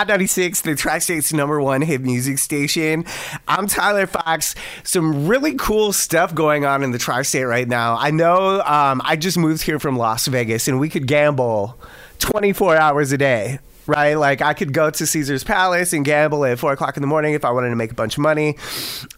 Hot 96, the Tri State's number one hit music station. I'm Tyler Fox. Some really cool stuff going on in the Tri State right now. I know um, I just moved here from Las Vegas and we could gamble 24 hours a day. Right, like I could go to Caesar's Palace and gamble at four o'clock in the morning if I wanted to make a bunch of money.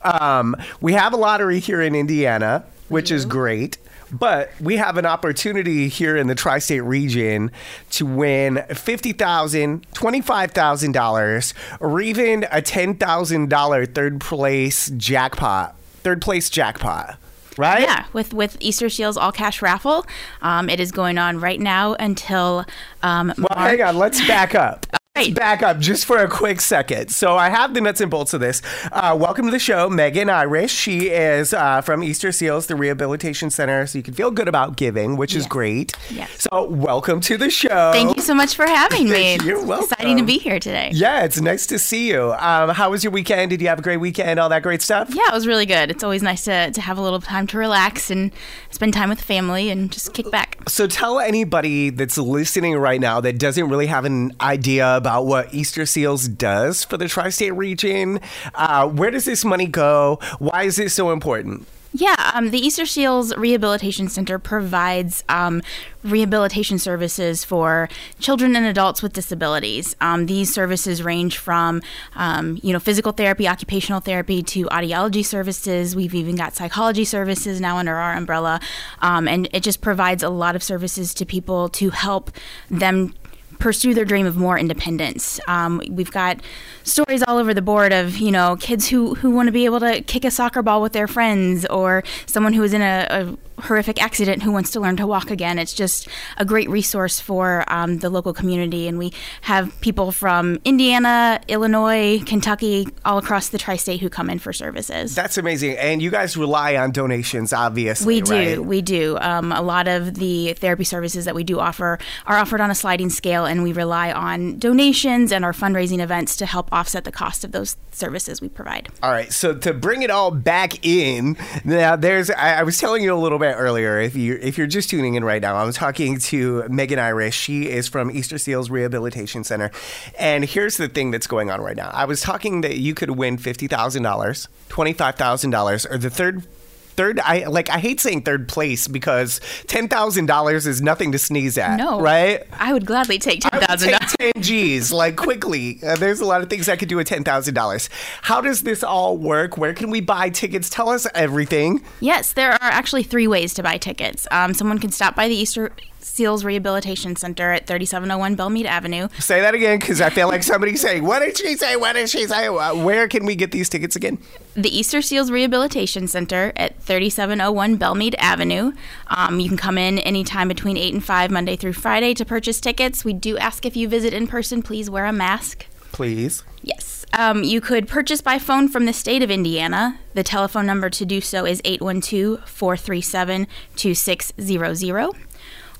Um, we have a lottery here in Indiana, which is great. But we have an opportunity here in the tri state region to win $50,000, $25,000, or even a $10,000 third place jackpot. Third place jackpot. Right? Yeah, with with Easter Seals all cash raffle, um, it is going on right now until. Um, Well, March. hang on. Let's back up. Let's back up just for a quick second. So I have the nuts and bolts of this. Uh, welcome to the show, Megan Irish. She is uh, from Easter Seals, the Rehabilitation Center, so you can feel good about giving, which is great. Yes. So welcome to the show. Thank you so much for having me. You're It's welcome. Exciting to be here today. Yeah, it's nice to see you. Um, how was your weekend? Did you have a great weekend? All that great stuff? Yeah, it was really good. It's always nice to, to have a little time to relax and spend time with family and just kick back. So tell anybody that's listening right now that doesn't really have an idea about what Easter Seals does for the tri-state region. Uh, where does this money go? Why is it so important? Yeah, um, the Easter Seals Rehabilitation Center provides um, rehabilitation services for children and adults with disabilities. Um, these services range from, um, you know, physical therapy, occupational therapy, to audiology services. We've even got psychology services now under our umbrella, um, and it just provides a lot of services to people to help them pursue their dream of more independence. Um, we've got stories all over the board of you know kids who who want to be able to kick a soccer ball with their friends, or someone who is in a, a horrific accident who wants to learn to walk again. It's just a great resource for um, the local community, and we have people from Indiana, Illinois, Kentucky, all across the tri-state who come in for services. That's amazing. And you guys rely on donations, obviously. We do, right? we do. Um, a lot of the therapy services that we do offer are offered on a sliding scale, and we rely on donations and our fundraising events to help offset the cost of those services we provide. All right, so to bring it all back in, now there's I, I was telling you a little bit earlier. If you if you're just tuning in right now, I'm talking to Megan Irish. She is from Easter Seals Rehabilitation Center, and here's the thing that's going on right now. I was talking that you could win fifty thousand dollars, twenty five thousand dollars, or the third. Third, I like. I hate saying third place because ten thousand dollars is nothing to sneeze at. No, right? I would gladly take ten thousand dollars. 10 G's, like quickly. Uh, there's a lot of things I could do with $10,000. How does this all work? Where can we buy tickets? Tell us everything. Yes, there are actually three ways to buy tickets. Um, someone can stop by the Easter Seals Rehabilitation Center at 3701 Bellemeade Avenue. Say that again because I feel like somebody's saying, What did she say? What did she say? Where can we get these tickets again? the Easter Seals Rehabilitation Center at 3701 Bellemeade Avenue. Um, you can come in anytime between 8 and 5, Monday through Friday, to purchase tickets. We do ask if you visit in person, please wear a mask. Please. Yes. Um, you could purchase by phone from the state of Indiana. The telephone number to do so is 812 437 2600.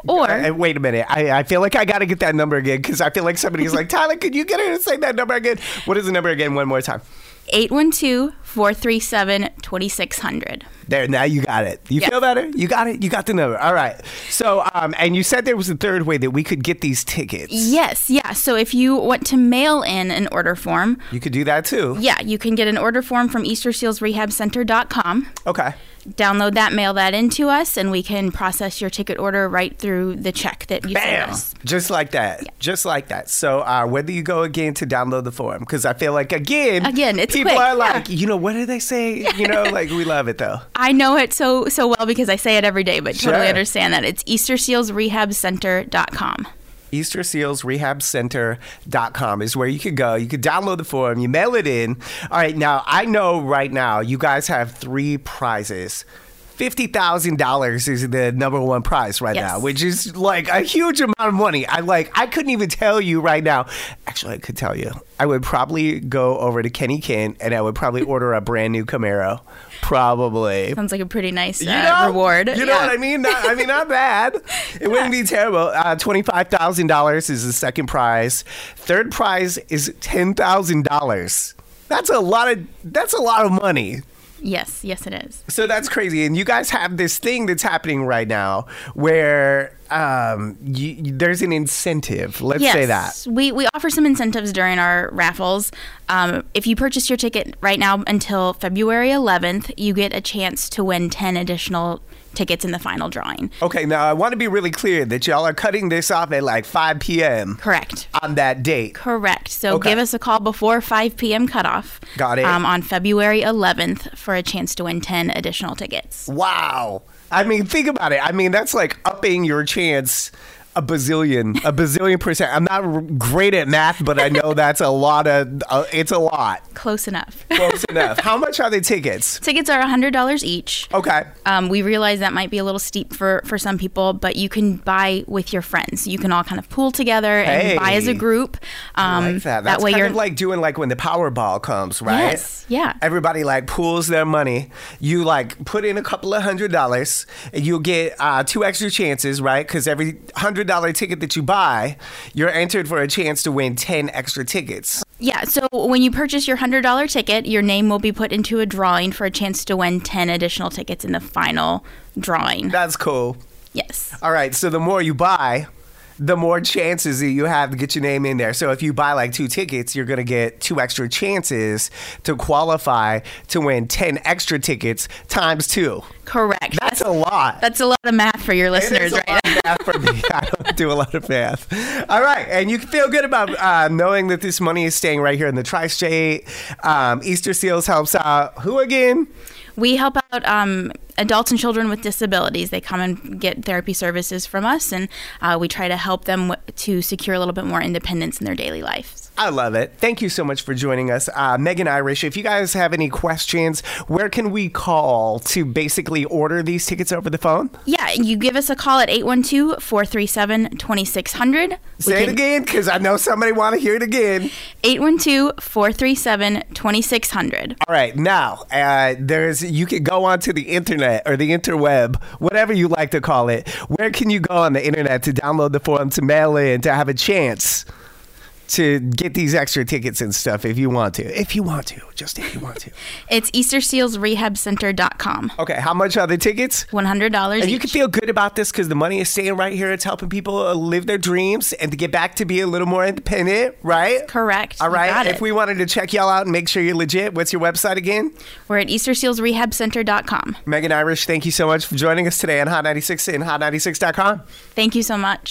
Or. Uh, wait a minute. I, I feel like I got to get that number again because I feel like somebody's like, Tyler, could you get her to say that number again? What is the number again? One more time. 812 437 2600. There, now you got it. You Yes. feel better? You got it? You got the number. All right. So, um, and you said there was a third way that we could get these tickets. Yes, yeah. So if you want to mail in an order form, You could do that too. yeah, you can get an order form from EasterSealsRehabCenter.com. Okay. Download that, mail that into us, and we can process your ticket order right through the check that you send Bam! us. Just like that. Just like that. So, uh, whether you go again to download the form, because I feel like again, Again, it's people quick, are yeah. like, you know, what do they say? You know, like we love it though. I know it so so well because I say it every day, but totally Sure. understand that it's EasterSealsRehabCenter.com. EasterSealsRehabCenter.com is where you could go. You could download the form, you mail it in. All right, now I know right now you guys have three prizes. Fifty thousand dollars is the number one prize right Yes. now, which is like a huge amount of money. I like I couldn't even tell you right now. Actually, I could tell you. I would probably go over to Kenny Kent and I would probably order a brand new Camaro. Probably. Sounds like a pretty nice uh, You know, reward. You know Yeah. what I mean? Not, I mean, not bad. It wouldn't be terrible. Uh, Twenty-five thousand dollars is the second prize. Third prize is ten thousand dollars. That's a lot of. That's a lot of money. Yes, yes, it is. So that's crazy. And you guys have this thing that's happening right now where um, you, there's an incentive. Let's yes, say that. We, we offer some incentives during our raffles. Um, if you purchase your ticket right now until February 11th, you get a chance to win 10 additional tickets in the final drawing. Okay, now I want to be really clear that y'all are cutting this off at like 5 p.m. Correct. on that date. Correct. So Okay. give us a call before 5 p.m. cutoff. Got it. Um, on February 11th for a chance to win 10 additional tickets. Wow. I mean, think about it. I mean, that's like upping your chance a bazillion, a bazillion percent. I'm not great at math, but I know that's a lot of, uh, it's a lot. Close enough. Close enough. How much are the tickets? Tickets are $100 each. Okay. Um, we realize that might be a little steep for, for some people, but you can buy with your friends. You can all kind of pool together and buy as a group. Um, I like that. That's way kind you're of like doing like when the Powerball comes, right? Yes, yeah. Everybody like pools their money. You like put in a couple of hundred dollars, and you'll get uh, two extra chances, right? Because every hundred dollar ticket that you buy, you're entered for a chance to win ten extra tickets. Yeah, so when you purchase your $100 ticket, your name will be put into a drawing for a chance to win 10 additional tickets in the final drawing. That's cool. Yes. All right, so the more you buy, the more chances that you have to get your name in there. So if you buy like two tickets, you're going to get two extra chances to qualify to win 10 extra tickets times two. Correct. That's a lot. That's a lot of math for your listeners, right? lot of math for me. I don't do a lot of math. All right, and you can feel good about uh, knowing that this money is staying right here in the tri-state. Um, Easter Seals helps out who again? We help out um, adults and children with disabilities. They come and get therapy services from us, and uh, we try to help them w- to secure a little bit more independence in their daily lives. I love it. Thank you so much for joining us, uh, Megan Irish. If you guys have any questions, where can we call to basically order these tickets over the phone? Yeah, you give us a call at 812 437 2600. Say it again, because I know somebody want to hear it again. 812 437 2600. All right, now uh, there's you can go onto the internet or the interweb, whatever you like to call it. Where can you go on the internet to download the form to mail in to have a chance to get these extra tickets and stuff if you want to? If you want to, just if you want to. It's EasterSealsRehabCenter.com. Okay, how much are the tickets? $100 And each. you can feel good about this because the money is staying right here. It's helping people uh, live their dreams and to get back to be a little more independent, right? Correct. All right. If we wanted to check y'all out and make sure you're legit, what's your website again? We're at EasterSealsRehabCenter.com. Megan Irish, thank you so much for joining us today on Hot 96 and Hot96.com. Thank you so much.